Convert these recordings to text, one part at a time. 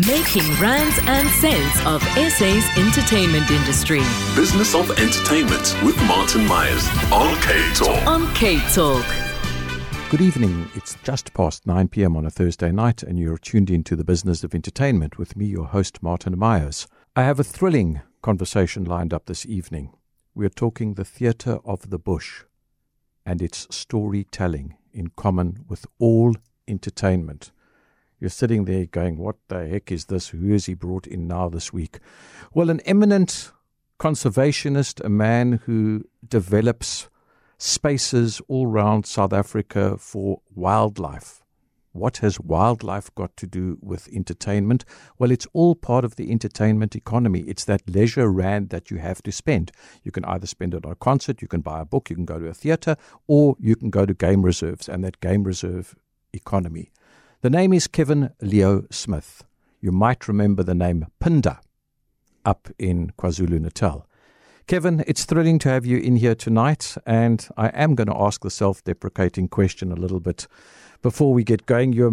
Making rands and cents of SA's entertainment industry Business of Entertainment with Martin Myers on Cape Talk. on Cape Talk. Good evening. It's just past 9 p.m. on a Thursday night, and you're tuned into the business of entertainment with me, your host, Martin Myers. I have a thrilling conversation lined up this evening. We're talking the theatre of the bush and its storytelling in common with all entertainment. You're sitting there going, What the heck is this? Who has he brought in now this week? Well, an eminent conservationist, a man who develops spaces all around South Africa for wildlife. What has wildlife got to do with entertainment? Well, it's all part of the entertainment economy. It's that leisure rand that you have to spend. You can either spend it on a concert, you can buy a book, you can go to a theatre, or you can go to game reserves and that game reserve economy. The name is Kevin Leo Smith. You might remember the name Phinda up in KwaZulu Natal. Kevin, it's thrilling to have you in here tonight, and I am going to ask the self-deprecating question a little bit before we get going. You're,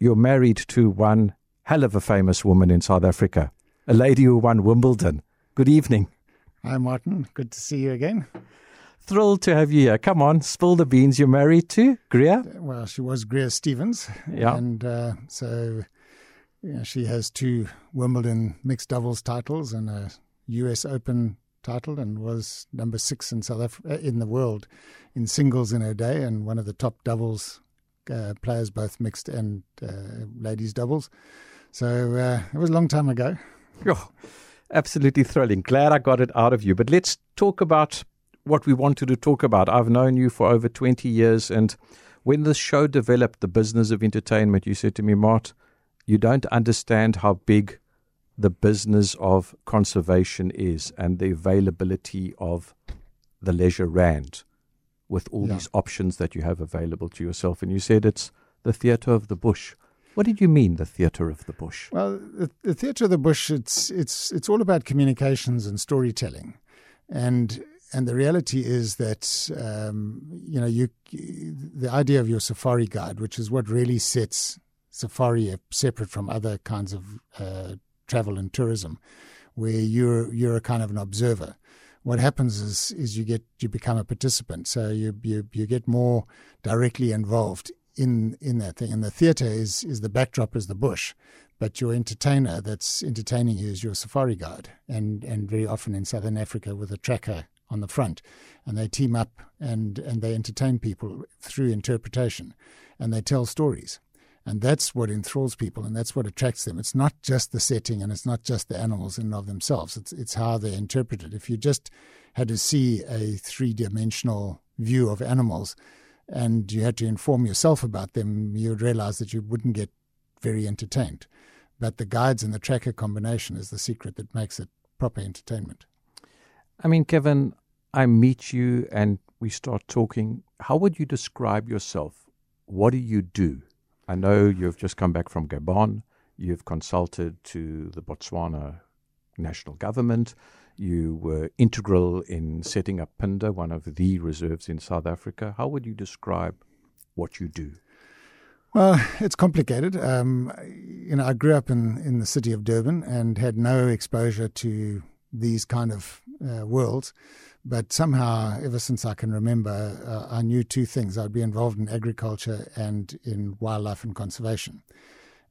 you're married to one hell of a famous woman in South Africa, a lady who won Wimbledon. Good evening. Hi, Martin. Good to see you again. Thrilled to have you here. Come on, spill the beans. You're married to Greer? Well, she was Greer Stevens. Yeah. And uh, so yeah, she has two Wimbledon mixed doubles titles and a US Open title and was number six in South Africa, in the world in singles in her day and one of the top doubles uh, players, both mixed and uh, ladies doubles. So uh, it was a long time ago. Oh, absolutely thrilling. Glad I got it out of you. But let's talk about what we wanted to talk about. I've known you for over 20 years, and when this show developed, the business of entertainment, you said to me, Mart, you don't understand how big the business of conservation is and the availability of the leisure rand with all Yeah. these options that you have available to yourself. And you said it's the theatre of the bush. What did you mean, the theatre of the bush? Well, the, the theatre of the bush it's it's it's all about communications and storytelling, and and the reality is that um, you know you the idea of your safari guide, which is what really sets safari separate from other kinds of uh, travel and tourism, where you're you're a kind of an observer. What happens is is you get you become a participant, so you you you get more directly involved in in that thing. And the theatre is is the backdrop is the bush, but your entertainer that's entertaining you is your safari guide, and and very often in southern Africa with a tracker on the front, and they team up and and they entertain people through interpretation, and they tell stories. And that's what enthralls people, and that's what attracts them. It's not just the setting, and it's not just the animals in and of themselves. It's it's how they're interpreted. If you just had to see a three dimensional view of animals, and you had to inform yourself about them, you would realize that you wouldn't get very entertained. But the guides and the tracker combination is the secret that makes it proper entertainment. I mean, Kevin, I meet you and we start talking. How would you describe yourself? What do you do? I know you've just come back from Gabon. You've consulted to the Botswana national government. You were integral in setting up Phinda, one of the reserves in South Africa. How would you describe what you do? Well, it's complicated. Um, you know, I grew up in, in the city of Durban and had no exposure to these kind of uh, worlds. But somehow, ever since I can remember, uh, I knew two things. I'd be involved in agriculture and in wildlife and conservation.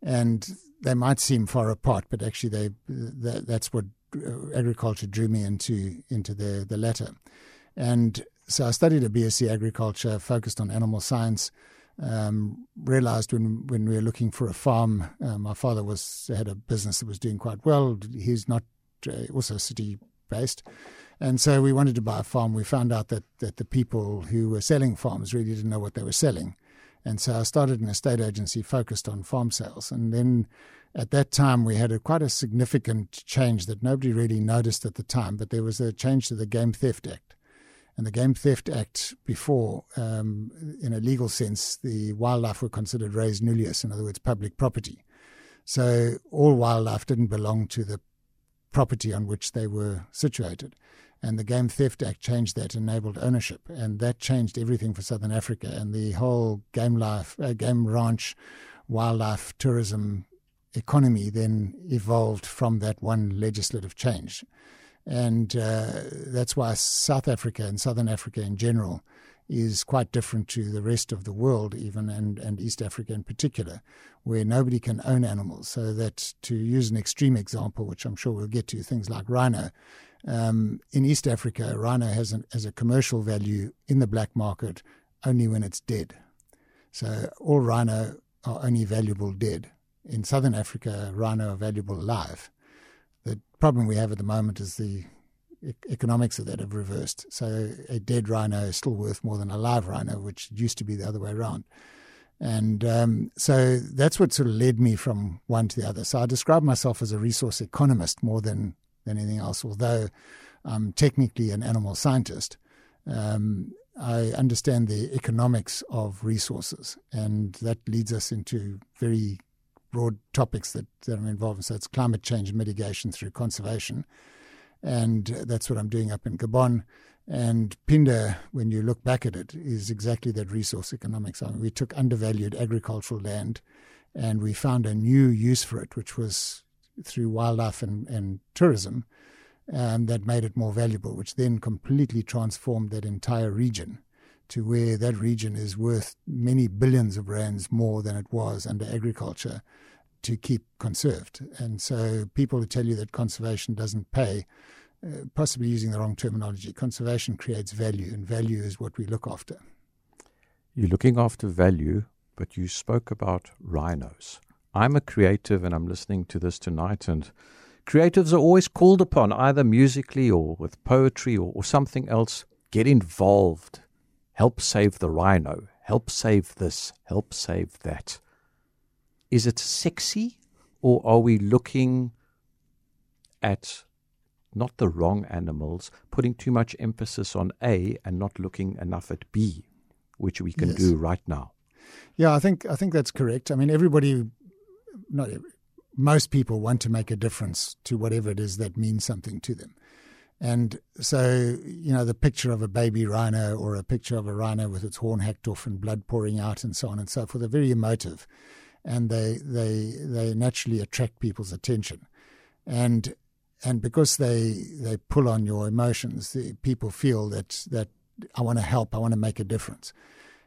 And they might seem far apart, but actually, they that, that's what uh, agriculture drew me into into the the latter. And so I studied a BSc agriculture, focused on animal science. Um, realized when when we were looking for a farm, uh, my father was had a business that was doing quite well. He's not also city based, and so we wanted to buy a farm. We found out that that the people who were selling farms really didn't know what they were selling, and so I started an estate agency focused on farm sales. And then at that time, we had a, quite a significant change that nobody really noticed at the time, but there was a change to the Game Theft Act. And the Game Theft Act before, um, in a legal sense, the wildlife were considered res nullius, in other words, public property. So all wildlife didn't belong to the property on which they were situated. And the Game Theft Act changed that, enabled ownership, and that changed everything for Southern Africa. And the whole game life, uh, game ranch, wildlife tourism economy then evolved from that one legislative change. And uh, that's why South Africa and Southern Africa in general is quite different to the rest of the world, even and, and East Africa in particular, where nobody can own animals. So that, to use an extreme example, which I'm sure we'll get to, things like rhino. Um, in East Africa, rhino has, an, has a commercial value in the black market only when it's dead. So all rhino are only valuable dead. In Southern Africa, rhino are valuable alive. The problem we have at the moment is the economics of that have reversed. So a dead rhino is still worth more than a live rhino, which used to be the other way around. And um, so that's what sort of led me from one to the other. So I describe myself as a resource economist more than, than anything else, although I'm technically an animal scientist. Um, I understand the economics of resources, and that leads us into very broad topics that, that I'm involved in. So it's climate change mitigation through conservation, and that's what I'm doing up in Gabon. And Phinda, when you look back at it, is exactly that resource economics. I mean, we took undervalued agricultural land and we found a new use for it, which was through wildlife and, and tourism, and that made it more valuable, which then completely transformed that entire region to where that region is worth many billions of rands more than it was under agriculture to keep conserved. And so people who tell you that conservation doesn't pay, uh, possibly using the wrong terminology. Conservation creates value, and value is what we look after. You're looking after value, but you spoke about rhinos. I'm a creative and I'm listening to this tonight, and creatives are always called upon, either musically or with poetry or, or something else. Get involved. Help save the rhino. Help save this. Help save that is it sexy or are we looking at not the wrong animals, putting too much emphasis on A and not looking enough at B, which we can yes. do right now? Yeah, I think I think that's correct. I mean, everybody, not every, most people want to make a difference to whatever it is that means something to them. And so, you know, the picture of a baby rhino or a picture of a rhino with its horn hacked off and blood pouring out and so on and so forth are very emotive and they they they naturally attract people's attention, and and because they they pull on your emotions, people feel that that I want to help, I want to make a difference,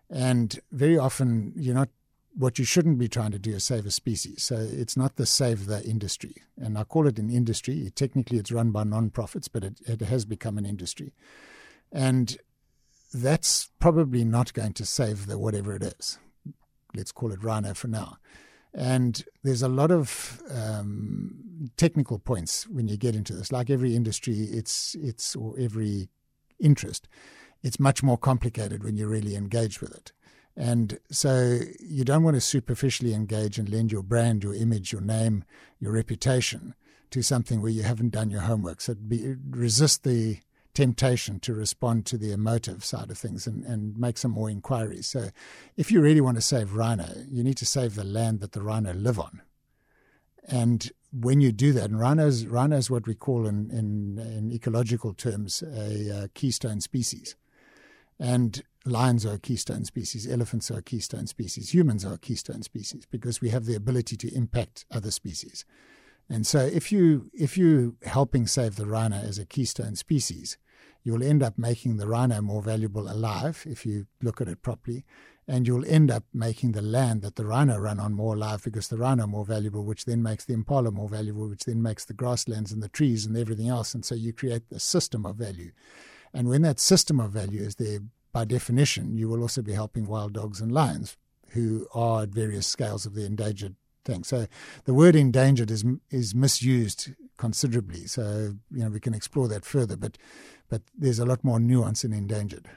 and very often you're not. What you shouldn't be trying to do is save a species. So it's not the save the industry, and I call it an industry. Technically, it's run by non-profits, but it, it has become an industry, and that's probably not going to save the whatever it is let's call it Rhino for now. And there's a lot of um, technical points when you get into this. Like every industry, it's it's or every interest, it's much more complicated when you really engage with it. And so you don't want to superficially engage and lend your brand, your image, your name, your reputation to something where you haven't done your homework. So be, resist the temptation to respond to the emotive side of things and, and make some more inquiries. So, if you really want to save rhino, you need to save the land that the rhino live on. And when you do that, and rhinos, rhino is what we call in, in, in ecological terms a uh, keystone species. And lions are a keystone species, elephants are a keystone species, humans are a keystone species because we have the ability to impact other species. And so if you if you helping save the rhino as a keystone species, you'll end up making the rhino more valuable alive if you look at it properly. And you'll end up making the land that the rhino run on more alive because the rhino more valuable, which then makes the impala more valuable, which then makes the grasslands and the trees and everything else. And so you create a system of value. And when that system of value is there, by definition, you will also be helping wild dogs and lions who are at various scales of the endangered thing. So the word endangered is is misused considerably. So you know we can explore that further, but but there's a lot more nuance in endangered.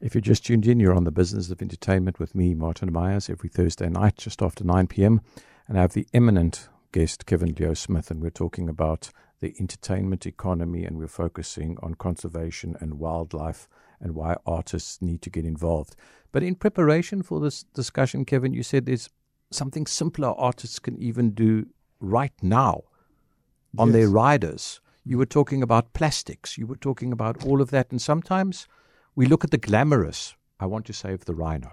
If you're just tuned in, you're on the business of entertainment with me, Martin Myers, every Thursday night just after 9 p.m. And I have the eminent guest, Kevin Leo Smith, and we're talking about the entertainment economy and we're focusing on conservation and wildlife and why artists need to get involved. But in preparation for this discussion, Kevin, you said there's something simpler artists can even do right now on yes. their riders. You were talking about plastics, you were talking about all of that. And sometimes we look at the glamorous. I want to save the rhino,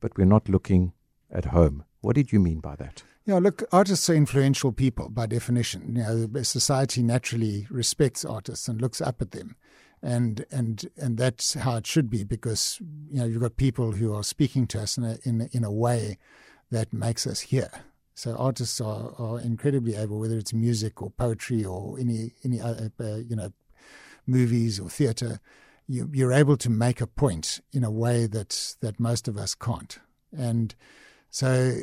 but we're not looking at home. What did you mean by that? Yeah, look, artists are influential people by definition. You know, society naturally respects artists and looks up at them. And and and that's how it should be because you know you've got people who are speaking to us in a in in a way that makes us hear. So artists are, are incredibly able, whether it's music or poetry or any any other, uh, you know movies or theatre, you, you're able to make a point in a way that that most of us can't. And so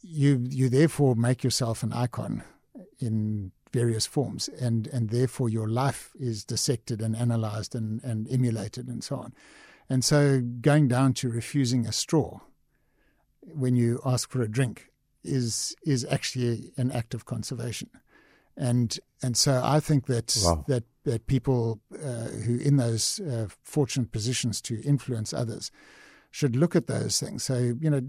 you you therefore make yourself an icon in various forms, and and therefore your life is dissected and analysed and, and emulated and so on. And so going down to refusing a straw when you ask for a drink is is actually an act of conservation. And and so I think that wow. that that people uh, who in those uh, fortunate positions to influence others should look at those things. So, you know,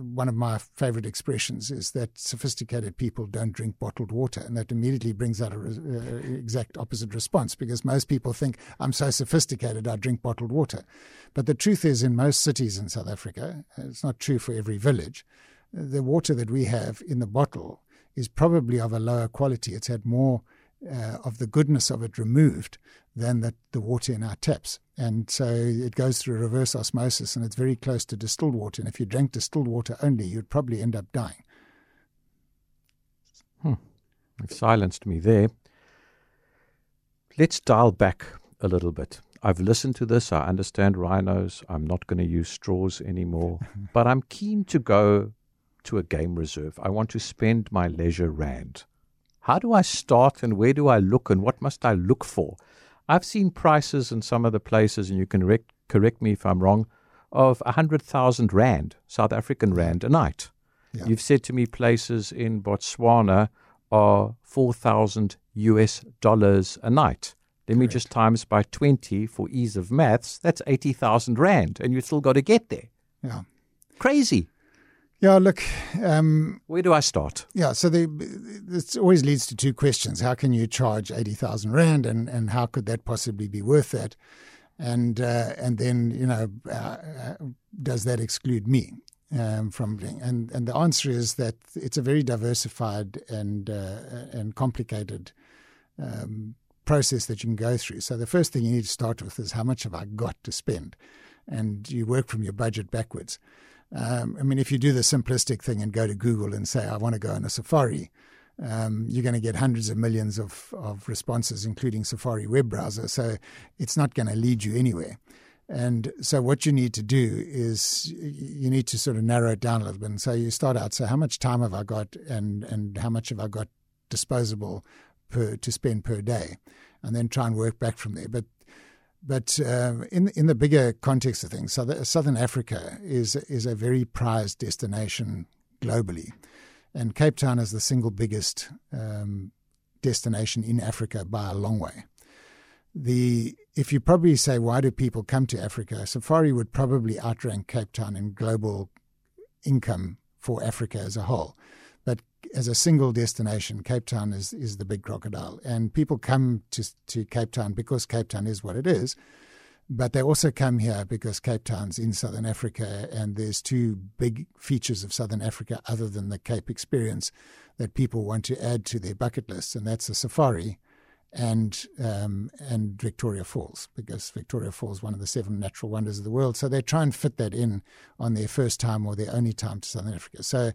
one of my favorite expressions is that sophisticated people don't drink bottled water. And that immediately brings out an uh, exact opposite response because most people think, I'm so sophisticated, I drink bottled water. But the truth is, in most cities in South Africa, it's not true for every village, the water that we have in the bottle is probably of a lower quality. It's had more uh, of the goodness of it removed than the, the water in our taps. And so it goes through reverse osmosis and it's very close to distilled water. And if you drank distilled water only, you'd probably end up dying. Hmm. You've silenced me there. Let's dial back a little bit. I've listened to this. I understand rhinos. I'm not going to use straws anymore. but I'm keen to go to a game reserve. I want to spend my leisure rand. How do I start and where do I look and what must I look for? I've seen prices in some of the places, and you can rec- correct me if I'm wrong, of 100,000 Rand, South African Rand, a night. Yeah. You've said to me places in Botswana are 4,000 US dollars a night. Let Correct. me just times by 20 for ease of maths. That's 80,000 Rand, and you've still got to get there. Yeah. Crazy. Yeah, look. Um, Where do I start? Yeah, so the, this always leads to two questions: How can you charge eighty thousand rand, and and how could that possibly be worth that? And uh, and then you know, uh, does that exclude me um, from doing? And and the answer is that it's a very diversified and uh, and complicated. Um, process that you can go through. So the first thing you need to start with is how much have I got to spend, and you work from your budget backwards. Um, I mean, if you do the simplistic thing and go to Google and say, I want to go on a safari, um, you're going to get hundreds of millions of, of responses, including Safari web browser. So it's not going to lead you anywhere. And so what you need to do is you need to sort of narrow it down a little bit. And so you start out, so how much time have I got and, and how much have I got disposable per, to spend per day? And then try and work back from there. But but uh, in in the bigger context of things, Southern Africa is is a very prized destination globally, and Cape Town is the single biggest um, destination in Africa by a long way. The if you probably say why do people come to Africa, Safari would probably outrank Cape Town in global income for Africa as a whole. As a single destination, Cape Town is, is the big crocodile. And people come to, to Cape Town because Cape Town is what it is. But they also come here because Cape Town's in Southern Africa, and there's two big features of Southern Africa other than the Cape experience that people want to add to their bucket list, and that's a safari and um, and Victoria Falls because Victoria Falls is one of the seven natural wonders of the world. So they try and fit that in on their first time or their only time to Southern Africa. So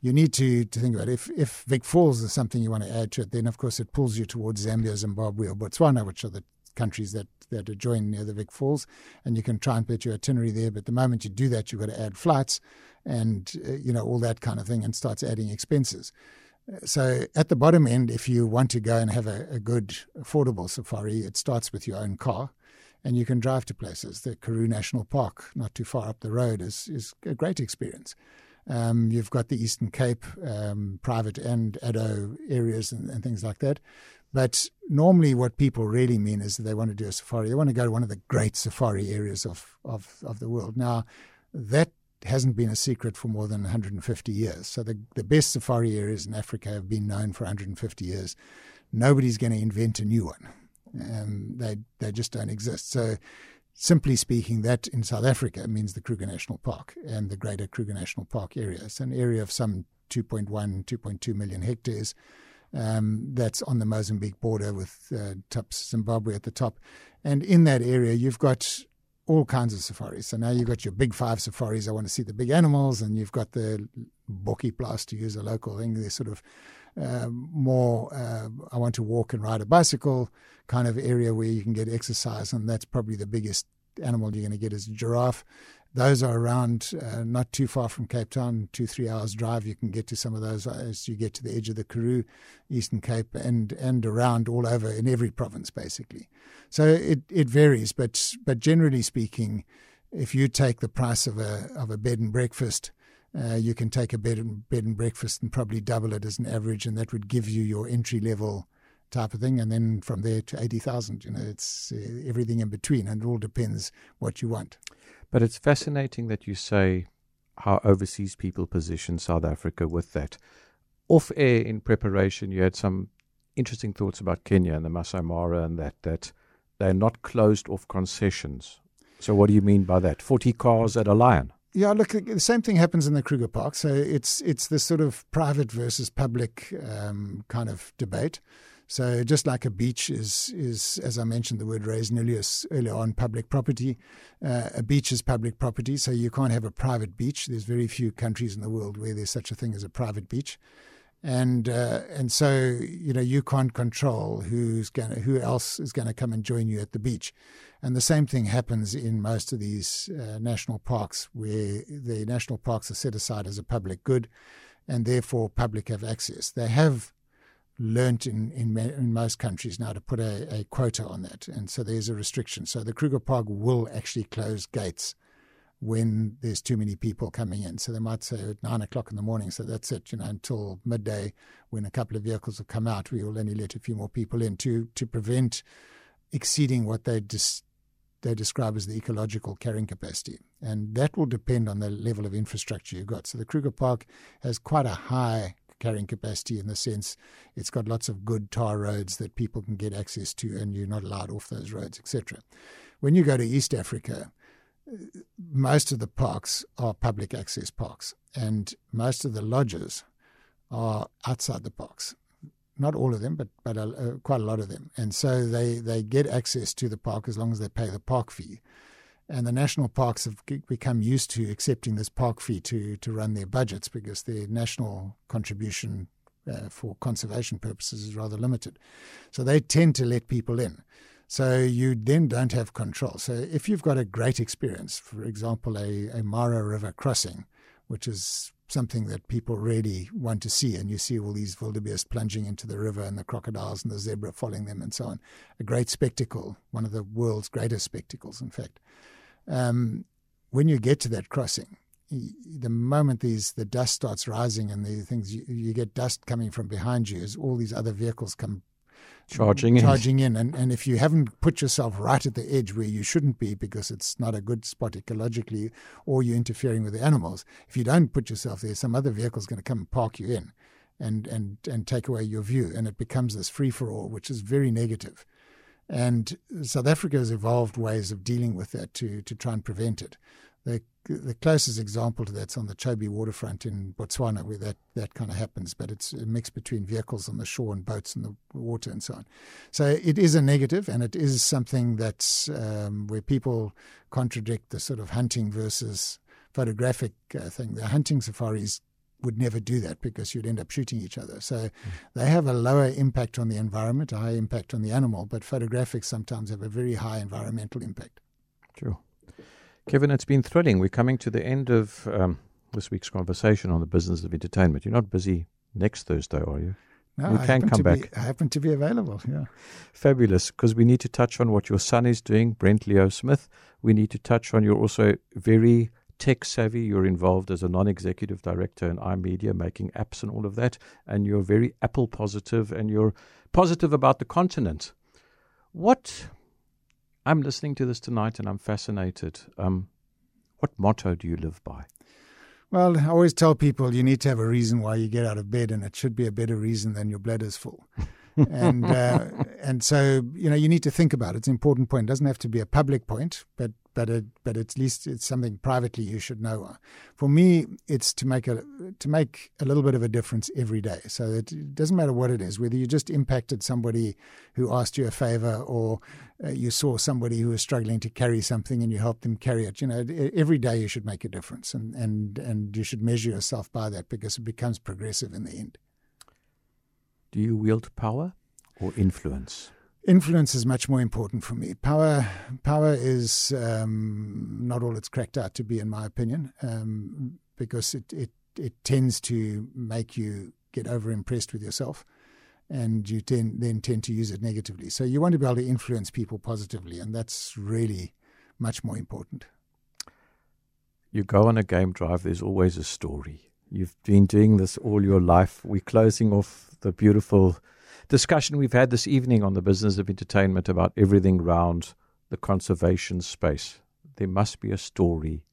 you need to, to think about it. If, if Vic Falls is something you want to add to it, then of course it pulls you towards Zambia, Zimbabwe, or Botswana, which are the countries that, that adjoin near the Vic Falls, and you can try and put your itinerary there. But the moment you do that, you've got to add flights and uh, you know all that kind of thing, and starts adding expenses. So at the bottom end, if you want to go and have a, a good, affordable safari, it starts with your own car and you can drive to places. The Karoo National Park, not too far up the road, is, is a great experience. Um, you've got the Eastern Cape, um, private and Addo areas and, and, things like that. But normally, what people really mean is that they want to do a safari. They want to go to one of the great safari areas of, of, of the world. Now, that hasn't been a secret for more than 150 years. So, the, the best safari areas in Africa have been known for 150 years. Nobody's going to invent a new one. Um, they they just don't exist. So Simply speaking, that in South Africa means the Kruger National Park and the greater Kruger National Park area. It's an area of some 2.1, 2.2 million hectares. Um, that's on the Mozambique border with uh, Zimbabwe at the top. And in that area, you've got all kinds of safaris. So now you've got your big five safaris. I want to see the big animals, and you've got the Bokkie to use a local thing. They're sort of uh, more, uh, I want to walk and ride a bicycle kind of area where you can get exercise, and that's probably the biggest animal you're going to get is a giraffe. Those are around uh, not too far from Cape Town, two, three hours drive. You can get to some of those as you get to the edge of the Karoo, Eastern Cape, and, and around all over in every province, basically. So it, it varies, but, but generally speaking, if you take the price of a, of a bed and breakfast, uh, you can take a bed and, bed and breakfast and probably double it as an average, and that would give you your entry level type of thing, and then from there to eighty thousand. You know, it's uh, everything in between, and it all depends what you want. But it's fascinating that you say how overseas people position South Africa with that. Off air in preparation, you had some interesting thoughts about Kenya and the Masai Mara and that that they're not closed off concessions. So what do you mean by that? Forty cars at a lion. Yeah, look, the same thing happens in the Kruger Park. So it's it's this sort of private versus public um, kind of debate. So just like a beach is, is as I mentioned the word nullius earlier on, public property, uh, a beach is public property, so you can't have a private beach. There's very few countries in the world where there's such a thing as a private beach. And uh, and so you know you can't control who's going who else is going to come and join you at the beach, and the same thing happens in most of these uh, national parks where the national parks are set aside as a public good, and therefore public have access. They have learnt in, in, in, most countries now to put a, a, quota on that. And so there's a restriction. So the Kruger Park will actually close gates when there's too many people coming in. So they might say at nine o'clock in the morning, so that's it, you know, until midday when a couple of vehicles have come out, we will only let a few more people in to, to prevent exceeding what they dis- they describe as the ecological carrying capacity. And that will depend on the level of infrastructure you've got. So the Kruger Park has quite a high carrying capacity in the sense it's got lots of good tar roads that people can get access to and you're not allowed off those roads, etc. When you go to East Africa, most of the parks are public access parks and most of the lodges are outside the parks. Not all of them, but but uh, quite a lot of them, and so they, they get access to the park as long as they pay the park fee and the national parks have become used to accepting this park fee to, to run their budgets because their national contribution uh, for conservation purposes is rather limited. So they tend to let people in. So you then don't have control. So if you've got a great experience, for example, a, a Mara River crossing, which is something that people really want to see, and you see all these wildebeest plunging into the river and the crocodiles and the zebra following them and so on. A great spectacle, one of the world's greatest spectacles, in fact um, when you get to that crossing, the moment these the dust starts rising and the things you, you, get dust coming from behind you as all these other vehicles come charging in. charging in and, and if you haven't put yourself right at the edge where you shouldn't be because it's not a good spot ecologically or you're interfering with the animals if you don't put yourself there some other vehicle is going to come and park you in and and and take away your view and it becomes this free for all which is very negative and South Africa has evolved ways of dealing with that to, to try and prevent it. The, the closest example to that's on the Chobe waterfront in Botswana, where that, that kind of happens, but it's a mix between vehicles on the shore and boats in the water and so on. So it is a negative, and it is something that's um, where people contradict the sort of hunting versus photographic uh, thing. The hunting safaris would never do that because you'd end up shooting each other. So mm. they have a lower impact on the environment, a high impact on the animal, but photographics sometimes have a very high environmental impact. True. Kevin, it's been thrilling. We're coming to the end of um, this week's conversation on the business of entertainment. You're not busy next Thursday, are you? No, you I can come back. Be, I happen to be available. Yeah, fabulous. Because we need to touch on what your son is doing, Brent Leo Smith. We need to touch on your also very tech savvy. You're involved as a non executive director in immedia, making apps and all of that. And you're very Apple positive and you're positive about the continent. What I'm listening to this tonight and I'm fascinated. Um, what motto do you live by? Well, I always tell people you need to have a reason why you get out of bed, and it should be a better reason than your bladder's full. and uh, and so you know you need to think about it. It's an important point. It doesn't have to be a public point, but but it, but at least it's something privately you should know. For me, it's to make a to make a little bit of a difference every day. So it doesn't matter what it is, whether you just impacted somebody who asked you a favor, or uh, you saw somebody who was struggling to carry something and you helped them carry it. You know, every day you should make a difference, and and and you should measure yourself by that because it becomes progressive in the end. Do you wield power or influence? Influence is much more important for me. Power, power is um, not all it's cracked out to be, in my opinion, um, because it, it it tends to make you get over impressed with yourself, and you tend, then tend to use it negatively. So you want to be able to influence people positively, and that's really much more important. You go on a game drive. There's always a story. You've been doing this all your life. We're closing off the beautiful discussion we've had this evening on the business of entertainment about everything around the conservation space. There must be a story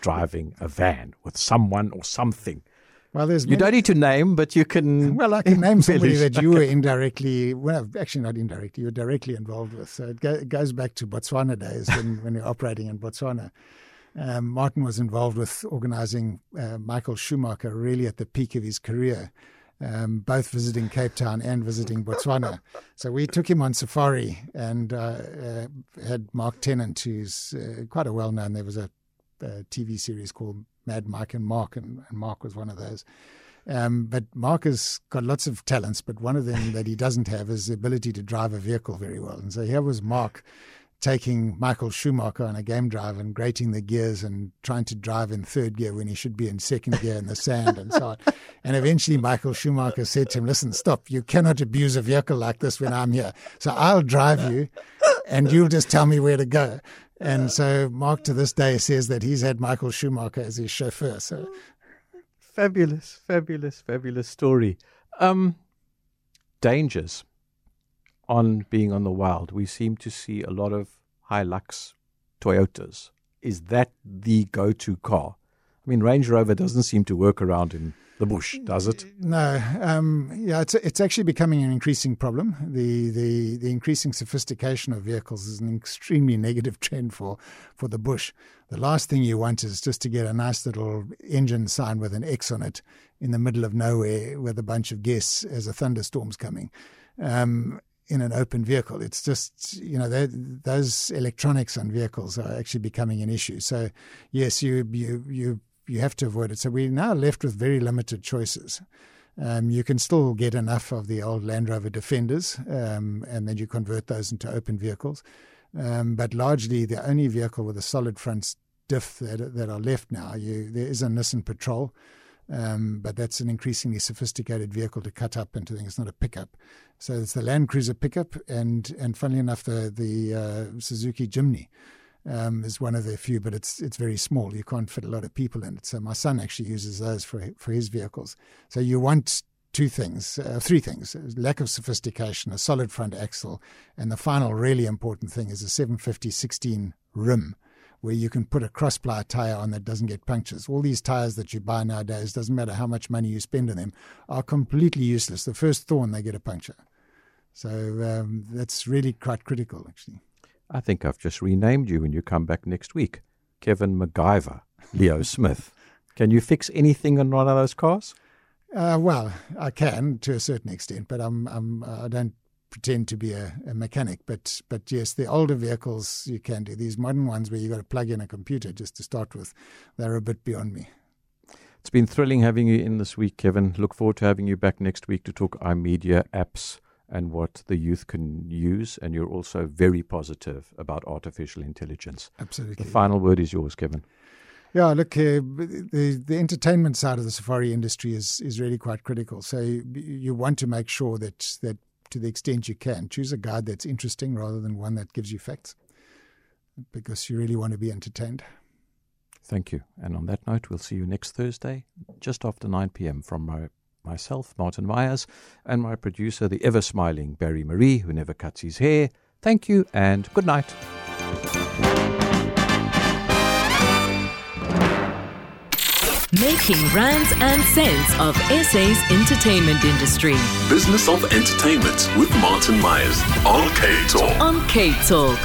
driving a van with someone or something. Well, there's you many, don't need to name, but you can. Well, I can name somebody that you were indirectly, well, actually not indirectly, you were directly involved with. So it, go, it goes back to Botswana days when, when you're operating in Botswana. Um, Martin was involved with organising uh, Michael Schumacher really at the peak of his career um, both visiting Cape Town and visiting Botswana. So we took him on safari and uh, uh, had Mark Tennant, who's uh, quite a well known. There was a, a, TV series called Mad Mike and Mark, and, and Mark was one of those. Um, but Mark has got lots of talents, but one of them that he doesn't have is the ability to drive a vehicle very well. And so here was Mark taking Michael Schumacher on a game drive and grating the gears and trying to drive in third gear when he should be in second gear in the sand and so on. And eventually Michael Schumacher said to him, Listen, stop. You cannot abuse a vehicle like this when I'm here. So I'll drive you and you'll just tell me where to go. And so Mark to this day says that he's had Michael Schumacher as his chauffeur. So fabulous, fabulous, fabulous story. Um, dangers on being on the wild. We seem to see a lot of Hilux Toyotas. Is that the go to car? I mean, Range Rover doesn't seem to work around in the bush, does it? No. Um, yeah, it's it's actually becoming an increasing problem. The, the the increasing sophistication of vehicles is an extremely negative trend for for the bush. The last thing you want is just to get a nice little engine sign with an X on it in the middle of nowhere with a bunch of guests as a thunderstorm's coming. Um, in an open vehicle. It's just, you know, those electronics on vehicles are actually becoming an issue. So, yes, you, you, you, you have to avoid it. So, we're now left with very limited choices. Um, you can still get enough of the old Land Rover Defenders, um, and then you convert those into open vehicles. Um, but largely, the only vehicle with a solid front diff that, that are left now, you, there is a Nissan Patrol. Um, but that's an increasingly sophisticated vehicle to cut up into things. It's not a pickup. So it's the Land Cruiser pickup, and and funnily enough, the the uh, Suzuki Jimny um, is one of the few, but it's it's very small. You can't fit a lot of people in it. So my son actually uses those for for his vehicles. So you want two things, uh, three things: lack of sophistication, a solid front axle, and the final really important thing is a 750 16 rim where you can put a cross ply tire on that doesn't get punctures. All these tires that you buy nowadays, doesn't matter how much money you spend on them, are completely useless. The first thorn, they get a puncture. So um, that's really quite critical, actually. I think I've just renamed you when you come back next week. Kevin MacGyver, Leo Smith. Can you fix anything on one of those cars? Uh, well, I can to a certain extent, but I'm, I'm I don't pretend to be a, a, mechanic, but but yes, the older vehicles you can do. These modern ones where you've got to plug in a computer just to start with, they're a bit beyond me. It's been thrilling having you in this week, Kevin. Look forward to having you back next week to talk immedia apps and what the youth can use. And you're also very positive about artificial intelligence. Absolutely. The final word is yours, Kevin. Yeah, look, uh, the the entertainment side of the safari industry is is really quite critical. So you, you want to make sure that that to the extent you can. Choose a guide that's interesting rather than one that gives you facts because you really want to be entertained. Thank you. And on that note, we'll see you next Thursday, just after 9 p.m. from my, myself, Martin Myers, and my producer, the ever smiling Barry Marie, who never cuts his hair. Thank you and good night. Making rands and cents of SA's entertainment industry Business of Entertainment with Martin Myers on Cape Talk. on Cape Talk.